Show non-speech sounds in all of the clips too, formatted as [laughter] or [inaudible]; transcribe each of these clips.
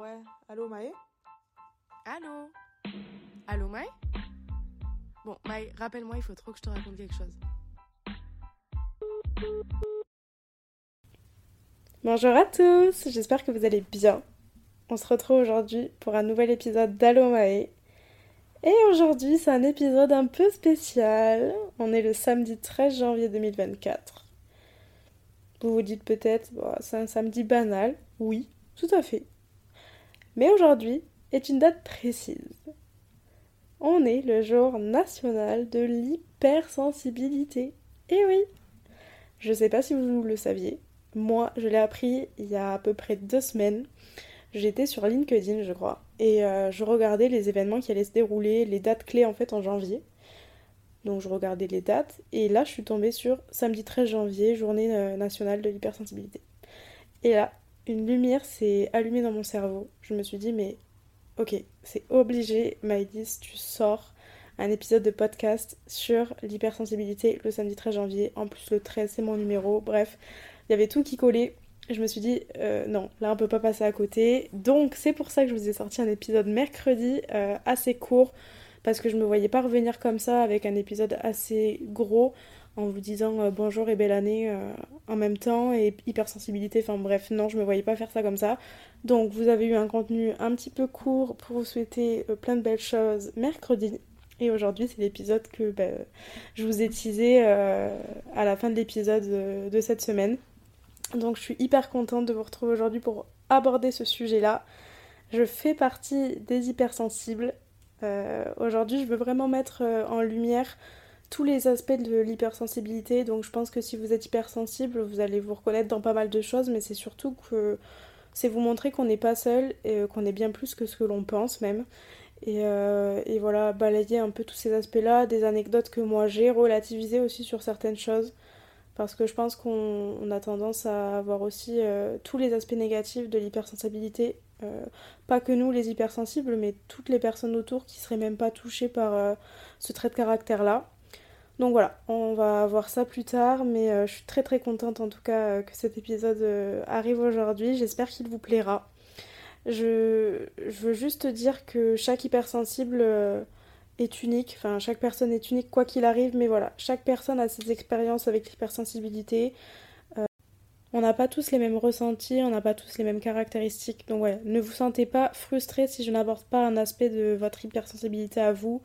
Ouais, allô Maë? Allô? Allô Maë? Bon, Maë, rappelle-moi, il faut trop que je te raconte quelque chose. Bonjour à tous, j'espère que vous allez bien. On se retrouve aujourd'hui pour un nouvel épisode d'Allo Maë. Et aujourd'hui, c'est un épisode un peu spécial. On est le samedi 13 janvier 2024. Vous vous dites peut-être, bon, c'est un samedi banal. Oui, tout à fait. Mais aujourd'hui est une date précise. On est le jour national de l'hypersensibilité. Et oui Je sais pas si vous le saviez. Moi, je l'ai appris il y a à peu près deux semaines. J'étais sur LinkedIn, je crois, et euh, je regardais les événements qui allaient se dérouler, les dates clés en fait en janvier. Donc je regardais les dates, et là je suis tombée sur samedi 13 janvier, journée euh, nationale de l'hypersensibilité. Et là, une lumière s'est allumée dans mon cerveau. Je me suis dit, mais ok, c'est obligé, Maïdis, tu sors un épisode de podcast sur l'hypersensibilité le samedi 13 janvier. En plus, le 13, c'est mon numéro. Bref, il y avait tout qui collait. Je me suis dit, euh, non, là, on peut pas passer à côté. Donc, c'est pour ça que je vous ai sorti un épisode mercredi euh, assez court. Parce que je me voyais pas revenir comme ça avec un épisode assez gros en vous disant euh, bonjour et belle année euh, en même temps et hypersensibilité. Enfin bref, non, je me voyais pas faire ça comme ça. Donc vous avez eu un contenu un petit peu court pour vous souhaiter euh, plein de belles choses mercredi. Et aujourd'hui, c'est l'épisode que bah, je vous ai teasé à la fin de l'épisode de cette semaine. Donc je suis hyper contente de vous retrouver aujourd'hui pour aborder ce sujet-là. Je fais partie des hypersensibles. aujourd'hui, je veux vraiment mettre en lumière tous les aspects de l'hypersensibilité. Donc je pense que si vous êtes hypersensible, vous allez vous reconnaître dans pas mal de choses, mais c'est surtout que c'est vous montrer qu'on n'est pas seul et qu'on est bien plus que ce que l'on pense même. Et, euh, et, voilà, balayer un peu tous ces aspects-là, des anecdotes que moi j'ai, relativiser aussi sur certaines choses. Parce que je pense qu'on a tendance à avoir aussi euh, tous les aspects négatifs de l'hypersensibilité. Euh, pas que nous les hypersensibles, mais toutes les personnes autour qui seraient même pas touchées par ce trait de caractère-là. Donc voilà, on va voir ça plus tard, mais euh, je suis très très contente en tout cas euh, que cet épisode euh, arrive aujourd'hui. J'espère qu'il vous plaira. Je, veux juste dire que chaque hypersensible est unique, enfin chaque personne est unique quoi qu'il arrive, mais voilà, chaque personne a ses expériences avec l'hypersensibilité. on n'a pas tous les mêmes ressentis, on n'a pas tous les mêmes caractéristiques. Donc voilà, ne vous sentez pas frustré si je n'aborde pas un aspect de votre hypersensibilité à vous.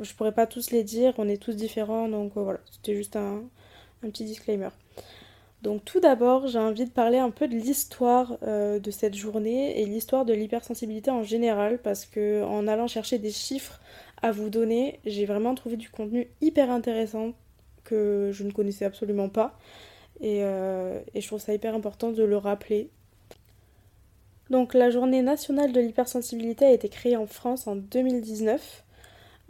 Je pourrais pas tous les dire, on est tous différents, donc euh, voilà, c'était juste un, petit disclaimer. Donc tout d'abord, j'ai envie de parler un peu de l'histoire euh, de cette journée et l'histoire de l'hypersensibilité en général, parce que en allant chercher des chiffres à vous donner, j'ai vraiment trouvé du contenu hyper intéressant que je ne connaissais absolument pas. Et, euh, et je trouve ça hyper important de le rappeler. Donc la journée nationale de l'hypersensibilité a été créée en France en 2019.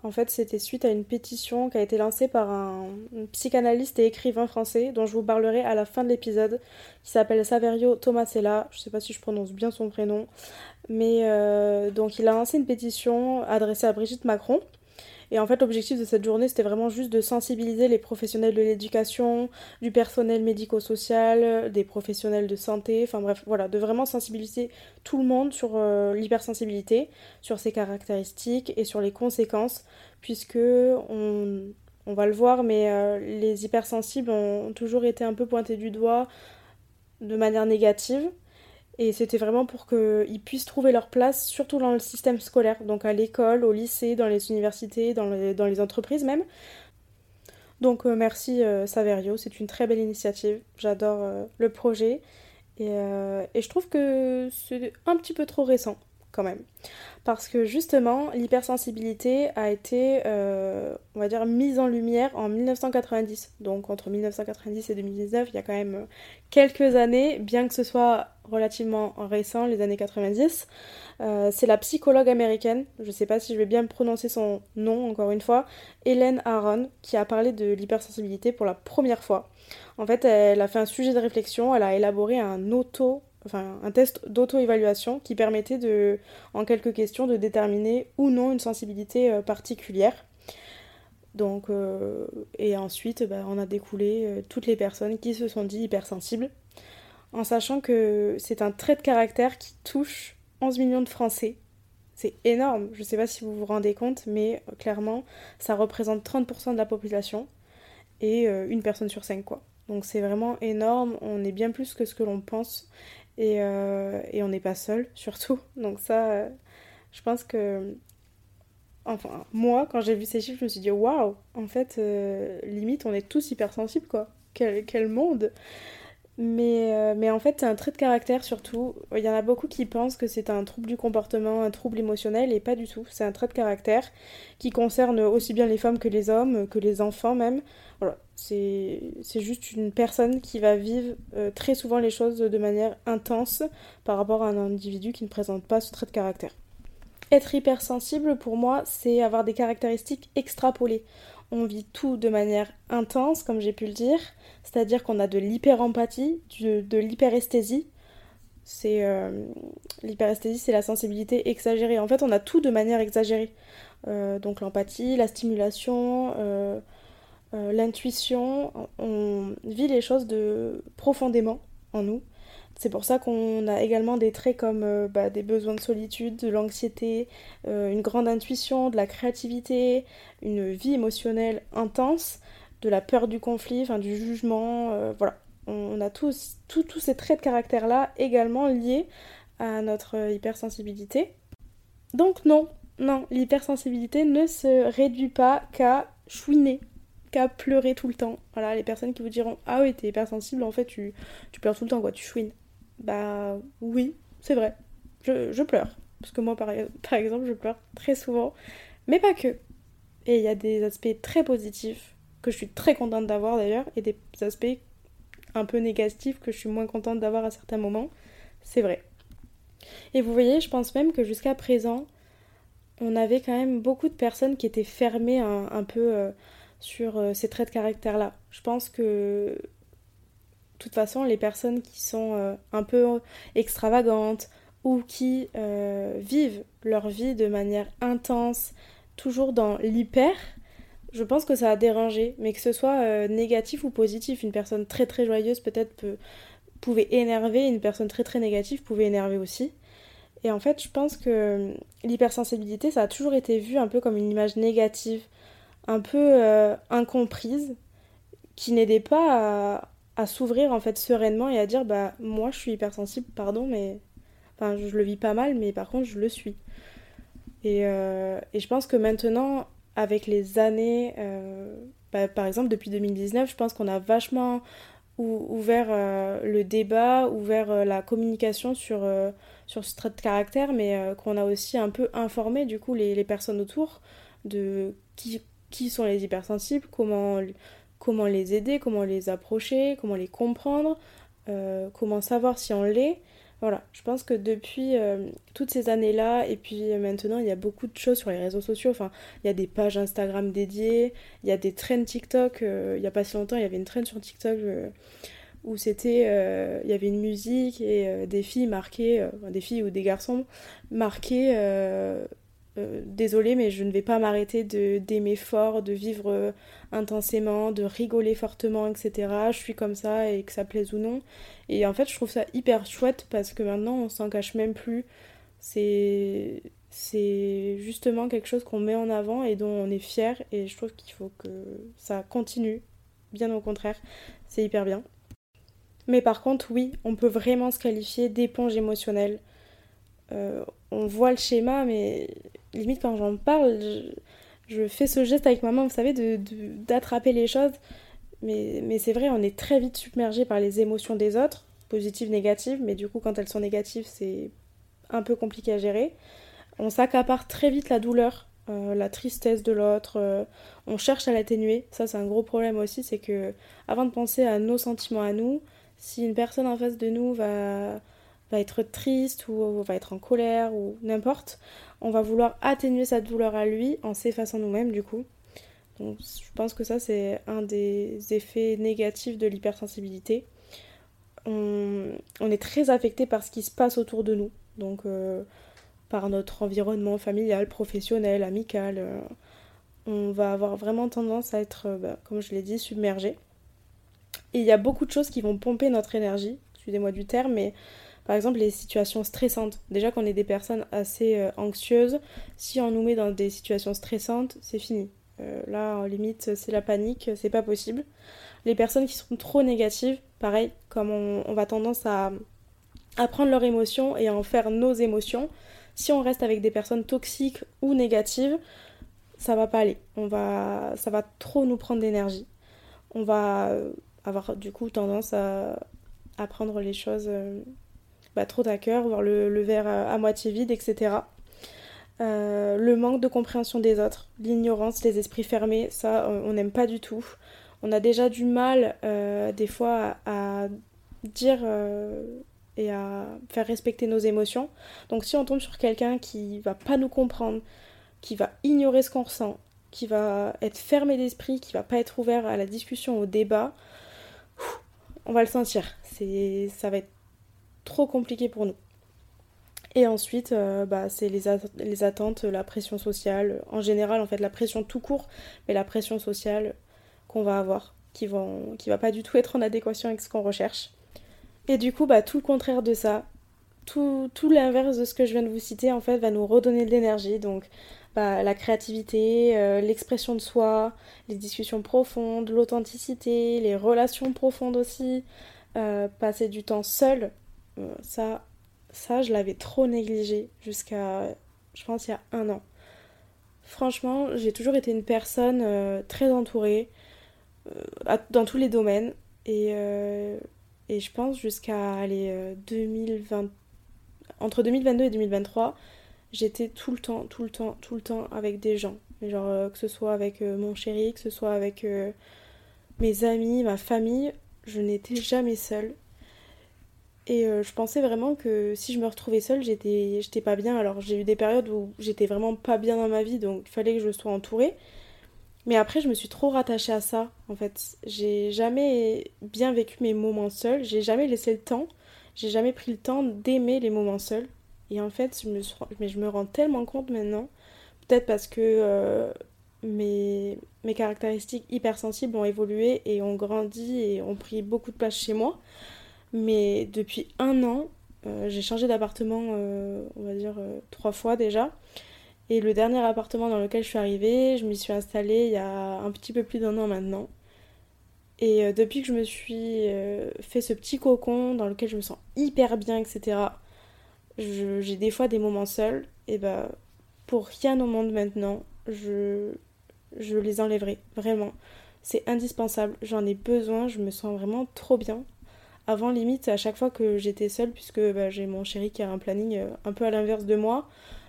En fait, c'était suite à une pétition qui a été lancée par un, psychanalyste et écrivain français dont je vous parlerai à la fin de l'épisode, qui s'appelle Saverio Tomasella. Je ne sais pas si je prononce bien son prénom, mais euh, donc il a lancé une pétition adressée à Brigitte Macron et en fait, l'objectif de cette journée, c'était vraiment juste de sensibiliser les professionnels de l'éducation, du personnel médico-social, des professionnels de santé, enfin bref, voilà, de vraiment sensibiliser tout le monde sur euh, l'hypersensibilité, sur ses caractéristiques et sur les conséquences, puisque on, on va le voir, mais euh, les hypersensibles ont toujours été un peu pointés du doigt de manière négative. Et c'était vraiment pour qu'ils puissent trouver leur place, surtout dans le système scolaire, donc à l'école, au lycée, dans les universités, dans les, dans les entreprises même. Donc euh, merci euh, Saverio, c'est une très belle initiative, j'adore euh, le projet et, et, je trouve que c'est un petit peu trop récent quand même. Parce que justement, l'hypersensibilité a été, on va dire, mise en lumière en 1990. Donc entre 1990 et 2019, il y a quand même quelques années, bien que ce soit relativement récent, les années 90. Euh, c'est la psychologue américaine, je ne sais pas si je vais bien prononcer son nom encore une fois, Hélène Aron, qui a parlé de l'hypersensibilité pour la première fois. En fait, elle a fait un sujet de réflexion, elle a élaboré un auto enfin un test d'auto-évaluation qui permettait de, en quelques questions, de déterminer ou non une sensibilité euh, particulière. Donc, euh, et ensuite, bah, on a découlé toutes les personnes qui se sont dit hypersensibles en sachant que c'est un trait de caractère qui touche 11 millions de Français. C'est énorme, je ne sais pas si vous vous rendez compte, mais euh, clairement, ça représente 30% de la population et euh, une personne sur cinq, quoi. Donc c'est vraiment énorme, on est bien plus que ce que l'on pense et, euh, on n'est pas seul, [laughs] surtout. Donc ça, je pense que Enfin, moi, quand j'ai vu ces chiffres, je me suis dit, waouh, en fait, limite, on est tous hypersensibles, quoi. Quel monde mais, euh, mais en fait, c'est un trait de caractère surtout. Il y en a beaucoup qui pensent que c'est un trouble du comportement, un trouble émotionnel, et pas du tout. C'est un trait de caractère qui concerne aussi bien les femmes que les hommes, que les enfants même. Voilà, c'est juste une personne qui va vivre euh, très souvent les choses de manière intense par rapport à un individu qui ne présente pas ce trait de caractère. Être hypersensible, pour moi, c'est avoir des caractéristiques extrapolées on vit tout de manière intense, comme j'ai pu le dire, c'est-à-dire qu'on a de l'hyperempathie, de, l'hyperesthésie. C'est euh, l'hyperesthésie, c'est la sensibilité exagérée. En fait, on a tout de manière exagérée. Euh, donc l'empathie, la stimulation, euh, l'intuition, on vit les choses de profondément en nous. C'est pour ça qu'on a également des traits comme euh, bah, des besoins de solitude, de l'anxiété, euh, une grande intuition, de la créativité, une vie émotionnelle intense, de la peur du conflit, du jugement. Euh, voilà, on, a tous, tous ces traits de caractère-là également liés à notre hypersensibilité. Donc non, non, l'hypersensibilité ne se réduit pas qu'à chouiner, qu'à pleurer tout le temps. Voilà, les personnes qui vous diront Ah oui, t'es hypersensible, en fait, tu, tu pleures tout le temps, quoi, tu chouines. Bah oui, c'est vrai. Je, pleure. Parce que moi, par, par, exemple, je pleure très souvent. Mais pas que. Et il y a des aspects très positifs que je suis très contente d'avoir d'ailleurs. Et des aspects un peu négatifs que je suis moins contente d'avoir à certains moments. C'est vrai. Et vous voyez, je pense même que jusqu'à présent, on avait quand même beaucoup de personnes qui étaient fermées un, peu euh, sur euh, ces traits de caractère-là. Je pense que de toute façon, les personnes qui sont euh, un peu extravagantes ou qui euh, vivent leur vie de manière intense, toujours dans l'hyper, je pense que ça a dérangé. Mais que ce soit euh, négatif ou positif, une personne très très joyeuse peut-être pouvait énerver, une personne très très négative pouvait énerver aussi. Et en fait, je pense que l'hypersensibilité, ça a toujours été vu un peu comme une image négative, un peu incomprise, qui n'aidait pas à à s'ouvrir en fait sereinement et à dire bah moi je suis hypersensible pardon mais enfin je le vis pas mal mais par contre je le suis. Et, euh, et je pense que maintenant avec les années euh, bah, par exemple depuis 2019 je pense qu'on a vachement ouvert euh, le débat ouvert la communication sur sur ce trait de caractère mais qu'on a aussi un peu informé du coup les, les personnes autour de qui qui sont les hypersensibles comment comment les aider, comment les approcher, comment les comprendre, euh, comment savoir si on l'est. Voilà, je pense que depuis euh, toutes ces années-là, et puis maintenant, il y a beaucoup de choses sur les réseaux sociaux. Enfin, il y a des pages Instagram dédiées, il y a des trends TikTok. Euh, il n'y a pas si longtemps, il y avait une trend sur TikTok où c'était. il y avait une musique et des filles marquées, des filles ou des garçons marqués euh, désolée, mais je ne vais pas m'arrêter d'aimer fort, de vivre euh, intensément, de rigoler fortement, etc. Je suis comme ça et que ça plaise ou non. Et en fait, je trouve ça hyper chouette parce que maintenant, on s'en cache même plus. C'est justement quelque chose qu'on met en avant et dont on est fier et je trouve qu'il faut que ça continue. Bien au contraire, c'est hyper bien. Mais par contre, oui, on peut vraiment se qualifier d'éponge émotionnelle. Euh, on voit le schéma, mais limite quand j'en parle, je, fais ce geste avec ma main, vous savez, d'attraper de, les choses. Mais, mais c'est vrai, on est très vite submergé par les émotions des autres, positives, négatives, mais du coup, quand elles sont négatives, c'est un peu compliqué à gérer. On s'accapare très vite la douleur, euh, la tristesse de l'autre, euh, on cherche à l'atténuer. Ça, c'est un gros problème aussi, c'est que avant de penser à nos sentiments à nous, si une personne en face de nous va va être triste ou va être en colère ou n'importe, on va vouloir atténuer sa douleur à lui en s'effaçant nous-mêmes du coup. Donc je pense que ça c'est un des effets négatifs de l'hypersensibilité. On, est très affecté par ce qui se passe autour de nous, donc euh, par notre environnement familial, professionnel, amical. Euh, on va avoir vraiment tendance à être, euh, bah, comme je l'ai dit, submergé. Et il y a beaucoup de choses qui vont pomper notre énergie, excusez-moi du terme, mais Par exemple, les situations stressantes. Déjà qu'on est des personnes assez euh, anxieuses, si on nous met dans des situations stressantes, c'est fini. Euh, là, en limite, c'est la panique, c'est pas possible. Les personnes qui sont trop négatives, pareil, comme on, va tendance à, prendre leurs émotions et à en faire nos émotions, si on reste avec des personnes toxiques ou négatives, ça va pas aller. On va, ça va trop nous prendre d'énergie. On va avoir du coup tendance à, à prendre les choses euh, bah, trop à cœur, voir le, verre à, moitié vide, etc. Euh, le manque de compréhension des autres, l'ignorance, les esprits fermés, ça on n'aime pas du tout. On a déjà du mal euh, des fois à, dire et à faire respecter nos émotions. Donc si on tombe sur quelqu'un qui va pas nous comprendre, qui va ignorer ce qu'on ressent, qui va être fermé d'esprit, qui va pas être ouvert à la discussion, au débat, on va le sentir. C'est, ça va être trop compliqué pour nous. Et ensuite, euh, bah, c'est les, attentes, la pression sociale, en général, en fait, la pression tout court, mais la pression sociale qu'on va avoir, qui, vont, qui va pas du tout [laughs] être en adéquation avec ce qu'on recherche. Et du coup, bah, tout le contraire de ça, tout, tout l'inverse de ce que je viens de vous citer, en fait, va nous redonner de l'énergie. Donc, bah, la créativité, euh, l'expression de soi, les discussions profondes, l'authenticité, les relations profondes aussi, euh, passer du temps seul, ça, ça je l'avais trop négligé jusqu'à, je pense, il y a un an. Franchement, j'ai toujours été une personne très entourée dans tous les domaines et, et je pense jusqu'à aller 2020 entre 2022 et 2023 j'étais tout le temps, tout le temps, tout le temps avec des gens. Genre euh, que ce soit avec euh, mon chéri, que ce soit avec euh, mes amis, ma famille, je n'étais jamais seule. Et je pensais vraiment que si je me retrouvais seule, j'étais, j'étais pas bien. Alors j'ai eu des périodes où j'étais vraiment pas bien dans ma vie, donc il fallait que je sois entourée. Mais après, je me suis trop rattachée à ça, en fait. J'ai jamais bien vécu mes moments seuls, j'ai jamais laissé le temps, j'ai jamais pris le temps d'aimer les moments seuls. Et en fait, je me, mais je me rends tellement compte maintenant, peut-être parce que euh, mes, mes caractéristiques hypersensibles ont évolué et ont grandi et ont pris beaucoup de place chez moi. Mais depuis un an, euh, j'ai changé d'appartement, euh, on va dire, trois fois déjà. Et le dernier appartement dans lequel je suis arrivée, je m'y suis installée il y a un petit peu plus d'un an maintenant. Et depuis que je me suis fait ce petit cocon dans lequel je me sens hyper bien, etc., j'ai des fois des moments seuls, et bah pour rien au monde maintenant, je, je les enlèverai, vraiment. C'est indispensable, j'en ai besoin, je me sens vraiment trop bien. Avant, limite, à chaque fois que j'étais seule, puisque bah, j'ai mon chéri qui a un planning euh, un peu à l'inverse de moi,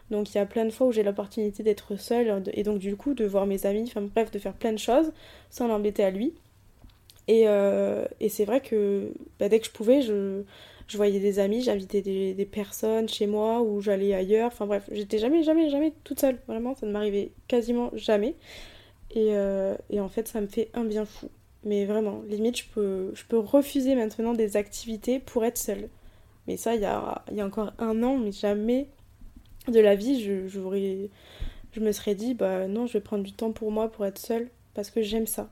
donc il y a plein de fois où j'ai l'opportunité d'être seule, et donc du coup de voir mes amis, enfin bref, de faire plein de choses sans l'embêter à lui. Et, euh, c'est vrai que bah, dès que je pouvais, je, voyais des amis, j'invitais des, personnes chez moi ou j'allais ailleurs. Enfin bref, j'étais jamais, jamais, jamais toute seule. Vraiment, ça ne m'arrivait quasiment jamais. Euh, et, en fait, ça me fait un bien fou. Mais vraiment, limite, je peux, je peux refuser maintenant des activités pour être seule. Mais ça, il y a, y a encore un an, mais jamais de la vie, je, je me serais dit, bah non, je vais prendre du temps pour moi, pour être seule, parce que j'aime ça.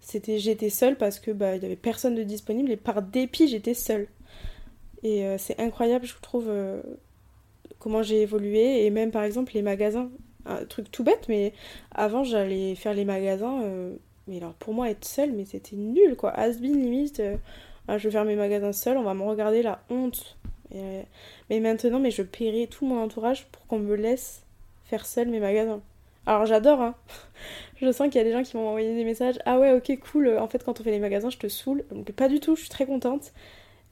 C'était, j'étais seule parce que bah il y avait personne de disponible et par dépit j'étais seule. Et euh, c'est incroyable, je trouve, euh, comment j'ai évolué. Et même, par exemple, les magasins. Un truc tout bête, mais avant, j'allais faire les magasins. Euh, mais alors, pour moi, être seule, mais c'était nul, quoi. Has-been, limite. Ah, je vais faire mes magasins seule, on va me regarder la honte. mais maintenant, mais je paierai tout mon entourage pour qu'on me laisse faire seule mes magasins. Alors j'adore, hein. [laughs] je sens qu'il y a des gens qui m'ont envoyé des messages. Ah ouais, ok, cool. En fait, quand on fait les magasins, je te saoule. Pas du tout, je suis très contente.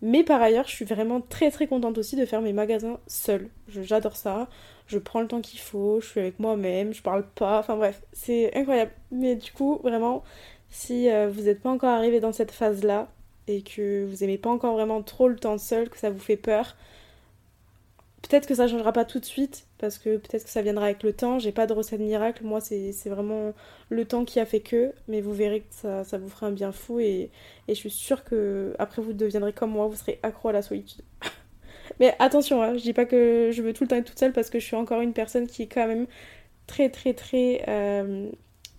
Mais par ailleurs, je suis vraiment très très contente aussi de faire mes magasins seule. J'adore ça. Je prends le temps qu'il faut, je suis avec moi-même, je parle pas. Enfin bref, c'est incroyable. Mais du coup, vraiment, si euh, vous n'êtes pas encore arrivé dans cette phase-là et que vous aimez pas encore vraiment trop le temps seul, que ça vous fait peur, Peut-être que ça changera pas tout de suite, parce que peut-être que ça viendra avec le temps. J'ai pas de recette miracle, moi c'est vraiment le temps qui a fait que, mais vous verrez que ça, vous fera un bien fou et, et, je suis sûre que après vous deviendrez comme moi, vous serez accro à la solitude. Mais attention, hein, je dis pas que je veux tout le temps être toute seule parce que je suis encore une personne qui est quand même très très très euh,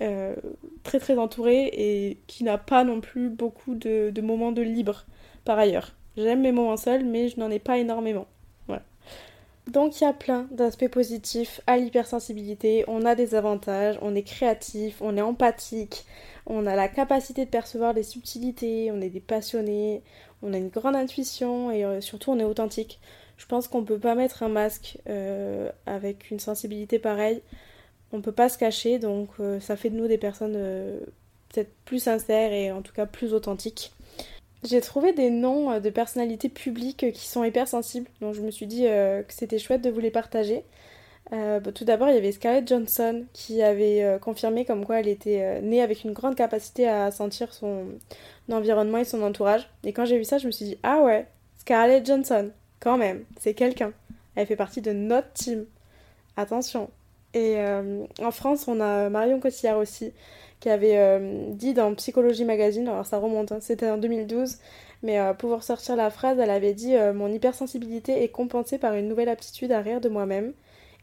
euh, très très entourée et qui n'a pas non plus beaucoup de, de moments de libre par ailleurs. J'aime mes moments seuls, mais je n'en ai pas énormément. Donc il y a plein d'aspects positifs à l'hypersensibilité. On a des avantages, on est créatif, on est empathique, on a la capacité de percevoir les subtilités, on est des passionnés, on a une grande intuition et euh, surtout on est authentique. Je pense qu'on peut pas mettre un masque euh, avec une sensibilité pareille. On peut pas se cacher, donc euh, ça fait de nous des personnes peut-être plus sincères et en tout cas plus authentiques. J'ai trouvé des noms de personnalités publiques qui sont hypersensibles, donc je me suis dit que c'était chouette de vous les partager. Bah, tout d'abord, il y avait Scarlett Johnson qui avait confirmé comme quoi elle était née avec une grande capacité à sentir son environnement et son entourage. Et quand j'ai vu ça, je me suis dit, ah ouais, Scarlett Johnson, quand même, c'est quelqu'un. Elle fait partie de notre team. Attention. Et euh, en France, on a Marion Cotillard aussi, qui avait euh, dit dans Psychologie Magazine, alors ça remonte, hein, c'était en 2012, mais euh, pour sortir la phrase, elle avait dit Mon hypersensibilité est compensée par une nouvelle aptitude à rire de moi-même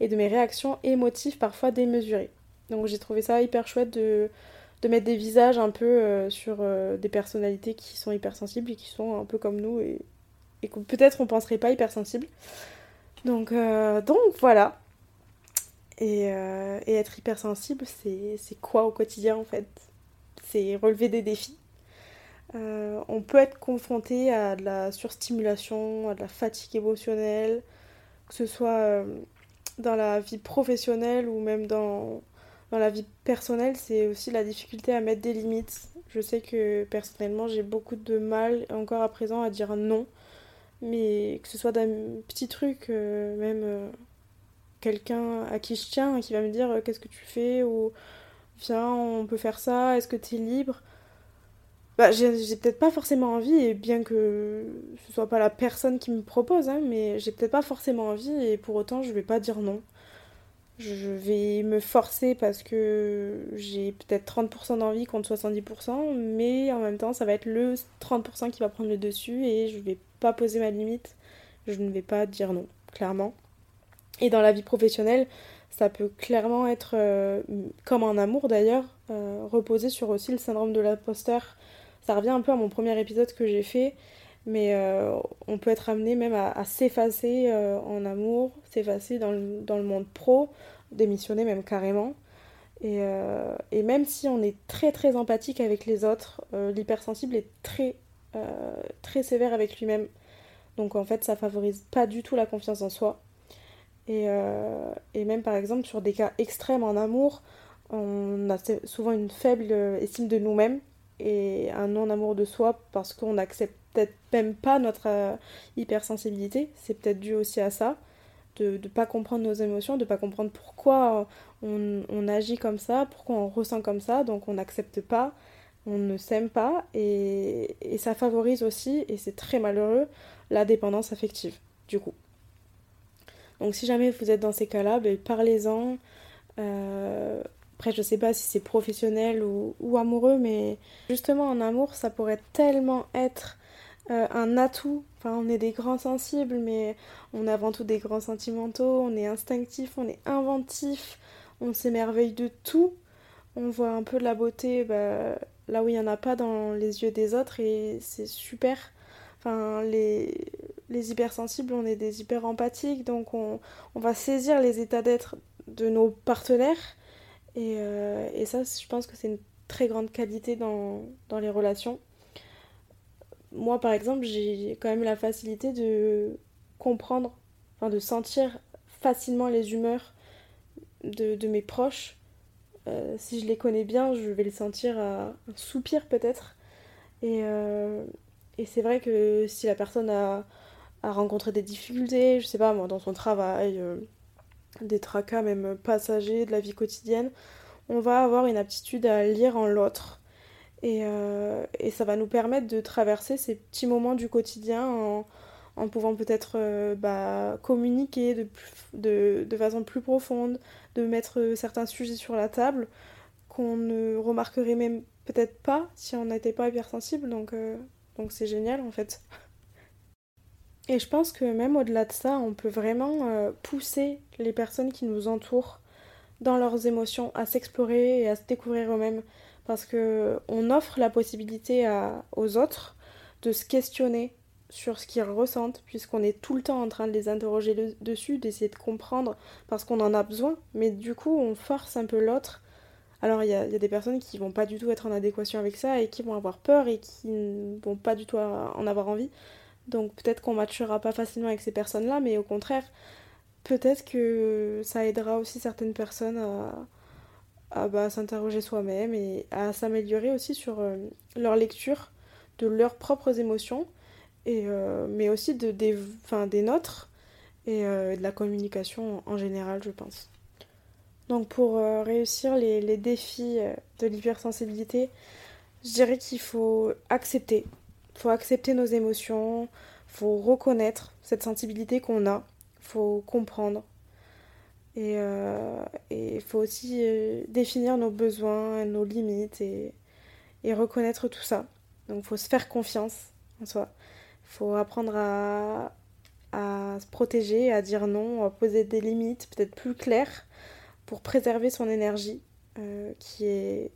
et de mes réactions émotives parfois démesurées. Donc j'ai trouvé ça hyper chouette de, de mettre des visages un peu sur des personnalités qui sont hypersensibles et qui sont un peu comme nous et que peut-être on penserait pas hypersensible. Donc, euh, donc voilà. Et, euh, et être hypersensible, c'est quoi au quotidien en fait? C'est relever des défis. Euh, on peut être confronté à de la surstimulation, à de la fatigue émotionnelle, que ce soit dans la vie professionnelle ou même dans, dans la vie personnelle, c'est aussi la difficulté à mettre des limites. Je sais que personnellement, j'ai beaucoup de mal encore à présent à dire non mais que ce soit d'un petit truc, euh, même euh, quelqu'un à qui je tiens, qui va me dire euh, qu'est-ce que tu fais, ou viens, on peut faire ça, est-ce que tu es libre? Bah, j'ai peut-être pas forcément envie, et bien que ce soit pas la personne qui me propose, hein, mais j'ai peut-être pas forcément envie, et pour autant je vais pas dire non. Je vais me forcer parce que j'ai peut-être 30% d'envie contre 70%, mais en même temps ça va être le 30% qui va prendre le dessus et je vais pas poser ma limite, je ne vais pas dire non, clairement. Et dans la vie professionnelle, ça peut clairement être, euh, comme en amour d'ailleurs, euh, reposer sur aussi le syndrome de l'imposteur. Ça revient un peu à mon premier épisode que j'ai fait, mais euh, on peut être amené même à, s'effacer en amour, s'effacer dans le, dans le, monde pro, démissionner même carrément. Et, et, même si on est très très empathique avec les autres, l'hypersensible est très très sévère avec lui-même. Donc en fait, ça favorise pas du tout la confiance en soi. Et, euh, et, même par exemple, sur des cas extrêmes en amour, on a souvent une faible estime de nous-mêmes et un non-amour de soi parce qu'on n'accepte peut-être même pas notre euh, hypersensibilité. C'est peut-être dû aussi à ça, de ne pas comprendre nos émotions, de pas comprendre pourquoi on, on, agit comme ça, pourquoi on ressent comme ça, donc on n'accepte pas on ne s'aime pas et, ça favorise aussi, et c'est très malheureux, la dépendance affective, du coup. Donc si jamais vous êtes dans ces cas-là, ben, parlez-en. Euh, après, je sais pas si c'est professionnel ou, amoureux, mais justement en amour, ça pourrait tellement être euh, un atout. Enfin, on est des grands sensibles, mais on est avant tout des grands sentimentaux, on est instinctif, on est inventif, on s'émerveille de tout. On voit un peu de la beauté bah, là où il n'y en a pas dans les yeux des autres et c'est super. Enfin, les, les hypersensibles, on est des hyper empathiques, donc on, va saisir les états d'être de nos partenaires. Et, euh, et, ça, je pense que c'est une très grande qualité dans, dans les relations. Moi, par exemple, j'ai quand même la facilité de comprendre, enfin de sentir facilement les humeurs de, de mes proches euh, si je les connais bien, je vais le sentir à un soupir peut-être. Et, euh, et c'est vrai que si la personne a, rencontré des difficultés, je sais pas moi, dans son travail, euh, des tracas même passagers de la vie quotidienne, on va avoir une aptitude à lire en l'autre. Et, et, ça va nous permettre de traverser ces petits moments du quotidien en, pouvant peut-être bah, communiquer de, de, façon plus profonde, de mettre euh, certains sujets sur la table qu'on ne remarquerait même peut-être pas si on n'était pas hypersensible. Donc euh, donc c'est génial en fait. Et je pense que même au-delà de ça, on peut vraiment euh, pousser les personnes qui nous entourent dans leurs émotions à s'explorer et à se découvrir eux-mêmes parce que on offre la possibilité aux autres de se questionner sur ce qu'ils ressentent, puisqu'on est tout le temps en train de les interroger dessus, d'essayer de comprendre, parce qu'on en a besoin, mais du coup on force un peu l'autre. Alors il y, a, des personnes qui vont pas du tout être en adéquation avec ça et qui vont avoir peur et qui ne vont pas du tout en avoir envie. Donc peut-être qu'on matchera pas facilement avec ces personnes-là, mais au contraire, peut-être que ça aidera aussi certaines personnes à, bah, s'interroger soi-même et à s'améliorer aussi sur euh, leur lecture de leurs propres émotions, et, euh, mais aussi de, des, des nôtres et euh, de la communication en général, je pense. Donc pour réussir les, défis de l'hypersensibilité, je dirais qu'il faut accepter. Il faut accepter nos émotions, il faut reconnaître cette sensibilité qu'on a faut comprendre. Et il euh, faut aussi euh, définir nos besoins, nos limites et, reconnaître tout ça. Donc il faut se faire confiance en soi. Il faut apprendre à se protéger, à dire non, à poser des limites peut-être plus claires pour préserver son énergie euh, qui est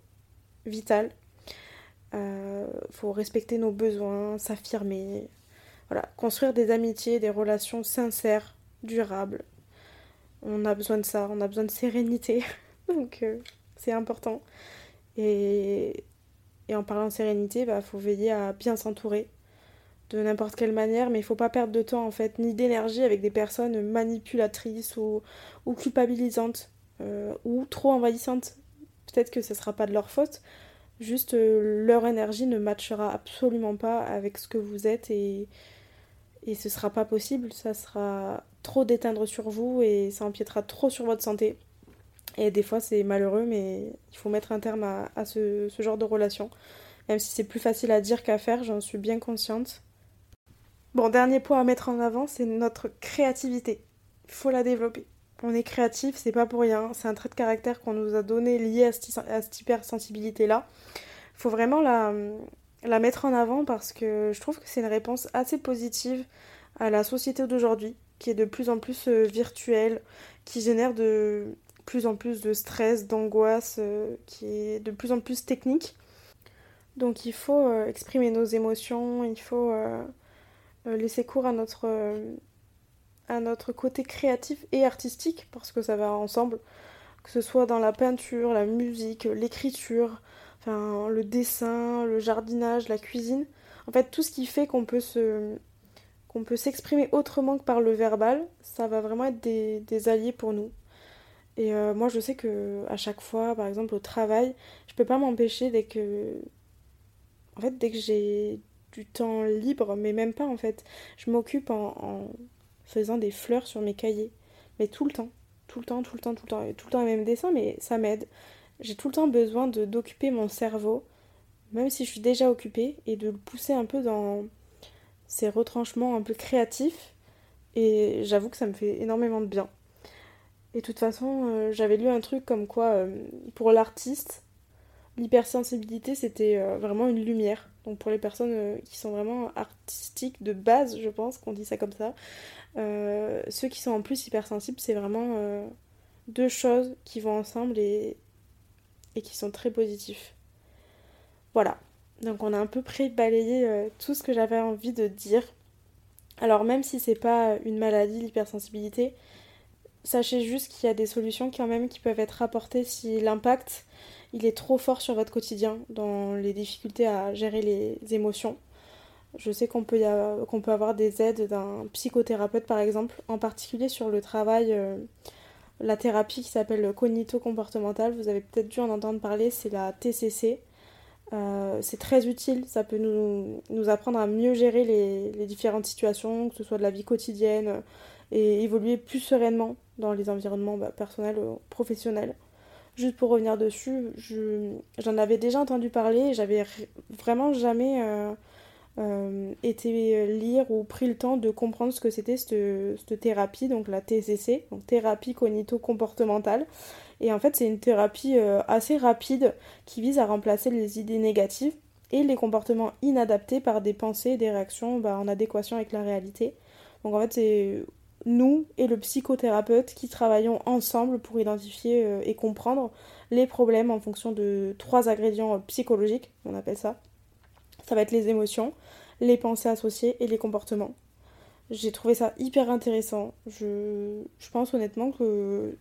vitale. Il faut respecter nos besoins, s'affirmer. Voilà, construire des amitiés, des relations sincères durable. On a besoin de ça, on a besoin de sérénité. [laughs] Donc euh, c'est important. Et, en parlant de sérénité, il bah, faut veiller à bien s'entourer de n'importe quelle manière, mais il faut pas perdre de temps en fait, ni d'énergie avec des personnes manipulatrices ou, ou culpabilisantes euh, ou trop envahissantes. Peut-être que ce sera pas de leur faute, juste euh, leur énergie ne matchera absolument pas avec ce que vous êtes et, et ce sera pas possible, ça sera trop d'éteindre sur vous et ça empiétera trop sur votre santé. Et des fois c'est malheureux, mais il faut mettre un terme à, ce, genre de relation. Même si c'est plus facile à dire qu'à faire, j'en suis bien consciente. Bon, dernier point à mettre en avant, c'est notre créativité. Il faut la développer. On est créatif, c'est pas pour rien. C'est un trait de caractère qu'on nous a donné lié à cette, hypersensibilité-là. Il faut vraiment la, la mettre en avant parce que je trouve que c'est une réponse assez positive à la société d'aujourd'hui, qui est de plus en plus euh, virtuelle, qui génère de plus en plus de stress, d'angoisse, euh, qui est de plus en plus technique. Donc il faut euh, exprimer nos émotions, il faut laisser cours à notre, à notre côté créatif et artistique, parce que ça va ensemble, que ce soit dans la peinture, la musique, l'écriture, le dessin, le jardinage, la cuisine. En fait, tout ce qui fait qu'on peut se qu'on peut s'exprimer autrement que par le verbal, ça va vraiment être des, alliés pour nous. Et euh, moi, je sais que à chaque fois, par exemple au travail, je peux pas m'empêcher dès que, en fait, dès que j'ai du temps libre, mais même pas en fait, je m'occupe en, faisant des fleurs sur mes cahiers, mais tout le temps, tout le temps, tout le temps, tout le temps, et tout le temps les mêmes dessins, mais ça m'aide j'ai tout le temps besoin d'occuper mon cerveau, même si je suis déjà occupée, et de le pousser un peu dans ces retranchements un peu créatifs. Et j'avoue que ça me fait énormément de bien. Et de toute façon, euh, j'avais lu un truc comme quoi, euh, pour l'artiste, l'hypersensibilité, c'était euh, vraiment une lumière. Donc pour les personnes qui sont vraiment artistiques de base, je pense qu'on dit ça comme ça, ceux qui sont en plus hypersensibles, c'est vraiment deux choses qui vont ensemble et et qui sont très positifs. Voilà, donc on a un peu près balayé euh, tout ce que j'avais envie de dire. Alors même si c'est pas une maladie, l'hypersensibilité, sachez juste qu'il y a des solutions quand même qui peuvent être apportées si l'impact il est trop fort sur votre quotidien, dans les difficultés à gérer les émotions. Je sais qu'on peut, peut avoir des aides d'un psychothérapeute par exemple, en particulier sur le travail euh, la thérapie qui s'appelle cognito-comportementale. Vous avez peut-être dû en entendre parler, c'est la TCC. Euh, c'est très utile, ça peut nous, apprendre à mieux gérer les, différentes situations, que ce soit de la vie quotidienne, et évoluer plus sereinement dans les environnements bah, personnels ou professionnels. Juste pour revenir dessus, j'en avais déjà entendu parler, j'avais vraiment jamais euh, euh, été lire ou pris le temps de comprendre ce que c'était cette, thérapie, donc la TCC, donc thérapie cognito-comportementale. Et en fait, c'est une thérapie euh, assez rapide qui vise à remplacer les idées négatives et les comportements inadaptés par des pensées des réactions bah, en adéquation avec la réalité. Donc en fait, c'est nous et le psychothérapeute qui travaillons ensemble pour identifier euh, et comprendre les problèmes en fonction de trois ingrédients psychologiques, on appelle ça. Ça va être les émotions, les pensées associées et les comportements. J'ai trouvé ça hyper intéressant. Je, je pense honnêtement que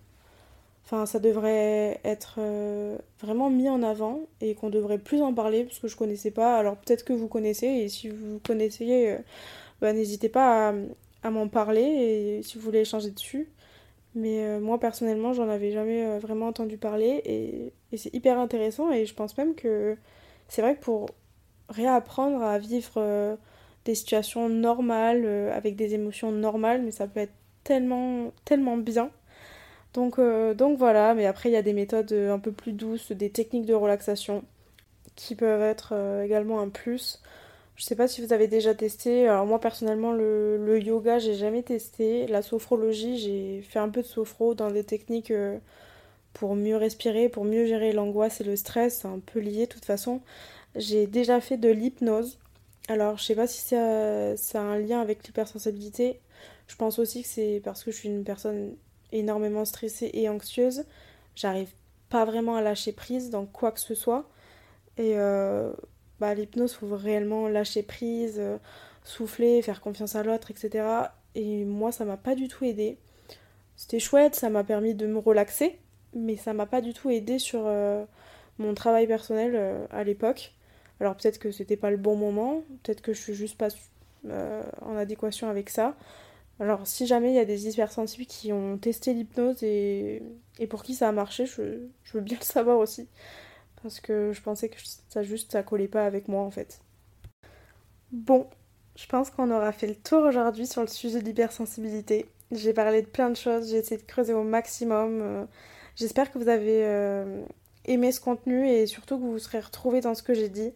enfin, ça devrait être euh, vraiment mis en avant et qu'on devrait plus en parler parce que je connaissais pas. Alors peut-être que vous connaissez et si vous connaissez, euh, bah, n'hésitez pas à, à m'en parler et si vous voulez échanger dessus. Mais euh, moi personnellement, j'en avais jamais vraiment entendu parler et, c'est hyper intéressant et je pense même que c'est vrai que pour réapprendre à vivre des situations normales, euh, avec des émotions normales, mais ça peut être tellement, tellement bien. Donc, euh, donc voilà, mais après il y a des méthodes euh, un peu plus douces, des techniques de relaxation qui peuvent être également un plus. Je sais pas si vous avez déjà testé. Alors moi personnellement le, yoga j'ai jamais testé. La sophrologie j'ai fait un peu de sophro dans des techniques pour mieux respirer, pour mieux gérer l'angoisse et le stress. C'est un peu lié de toute façon. J'ai déjà fait de l'hypnose. Alors, je sais pas si ça, ça a un lien avec l'hypersensibilité. Je pense aussi que c'est parce que je suis une personne énormément stressée et anxieuse. J'arrive pas vraiment à lâcher prise dans quoi que ce soit. Et euh, bah, l'hypnose, faut réellement lâcher prise, euh, souffler, faire confiance à l'autre, etc. Et moi, ça m'a pas du tout aidé. C'était chouette, ça m'a permis de me relaxer, mais ça m'a pas du tout aidé sur euh, mon travail personnel à l'époque. Alors peut-être que c'était pas le bon moment, peut-être que je suis juste pas euh, en adéquation avec ça. Alors si jamais il y a des hypersensibles qui ont testé l'hypnose et, pour qui ça a marché, je, veux bien le savoir aussi. Parce que je pensais que ça juste ça collait pas avec moi en fait. Bon, je pense qu'on aura fait le tour aujourd'hui sur le sujet de l'hypersensibilité. J'ai parlé de plein de choses, j'ai essayé de creuser au maximum. Euh, j'espère que vous avez euh, aimé ce contenu et surtout que vous vous serez retrouvés dans ce que j'ai dit.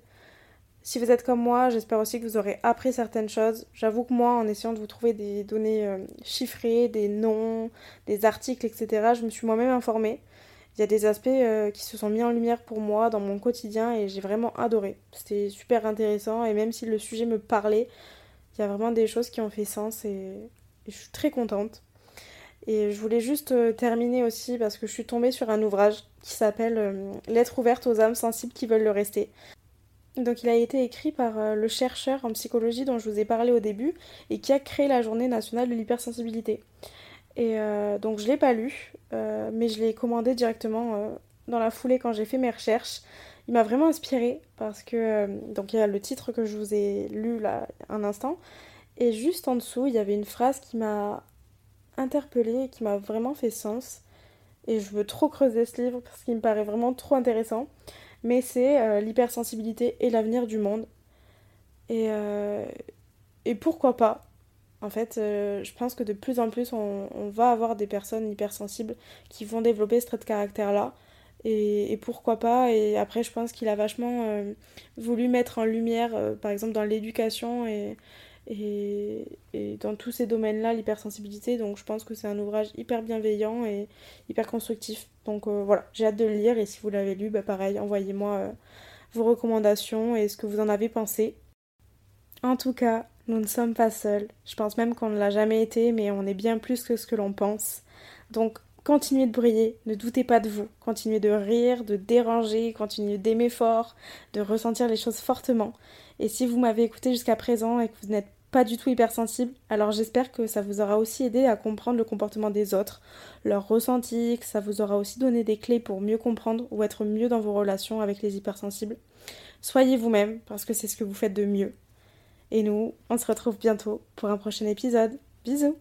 Si vous êtes comme moi, j'espère aussi que vous aurez appris certaines choses. J'avoue que moi, en essayant de vous trouver des données euh, chiffrées, des noms, des articles, etc., je me suis moi-même informée. Il y a des aspects euh, qui se sont mis en lumière pour moi dans mon quotidien et j'ai vraiment adoré. C'était super intéressant et même si le sujet me parlait, il y a vraiment des choses qui ont fait sens et, je suis très contente. Et je voulais juste euh, terminer aussi parce que je suis tombée sur un ouvrage qui s'appelle Lettre ouverte aux âmes sensibles qui veulent le rester. Donc il a été écrit par euh, le chercheur en psychologie dont je vous ai parlé au début et qui a créé la journée nationale de l'hypersensibilité. Et euh, donc je l'ai pas lu, euh, mais je l'ai commandé directement dans la foulée quand j'ai fait mes recherches. Il m'a vraiment inspiré parce que donc il y a le titre que je vous ai lu là un instant et juste en dessous il y avait une phrase qui m'a interpellée et qui m'a vraiment fait sens. Et je veux trop creuser ce livre parce qu'il me paraît vraiment trop intéressant mais c'est euh, l'hypersensibilité et l'avenir du monde. Et, euh, et pourquoi pas En fait, euh, je pense que de plus en plus, on, va avoir des personnes hypersensibles qui vont développer ce trait de caractère-là. Et, pourquoi pas Et après, je pense qu'il a vachement voulu mettre en lumière, par exemple, dans l'éducation et, et, dans tous ces domaines-là, l'hypersensibilité. Donc je pense que c'est un ouvrage hyper bienveillant et hyper constructif. Donc euh, voilà, j'ai hâte de le lire et si vous l'avez lu, bah pareil, envoyez-moi euh, vos recommandations et ce que vous en avez pensé. En tout cas, nous ne sommes pas seuls. Je pense même qu'on ne l'a jamais été, mais on est bien plus que ce que l'on pense. Donc continuez de briller, ne doutez pas de vous, continuez de rire, de déranger, continuez d'aimer fort, de ressentir les choses fortement. Et si vous m'avez écouté jusqu'à présent et que vous n'êtes pas du tout hypersensible, alors j'espère que ça vous aura aussi aidé à comprendre le comportement des autres, leurs ressentis, que ça vous aura aussi donné des clés pour mieux comprendre ou être mieux dans vos relations avec les hypersensibles. Soyez vous-même parce que c'est ce que vous faites de mieux. Et nous, on se retrouve bientôt pour un prochain épisode. Bisous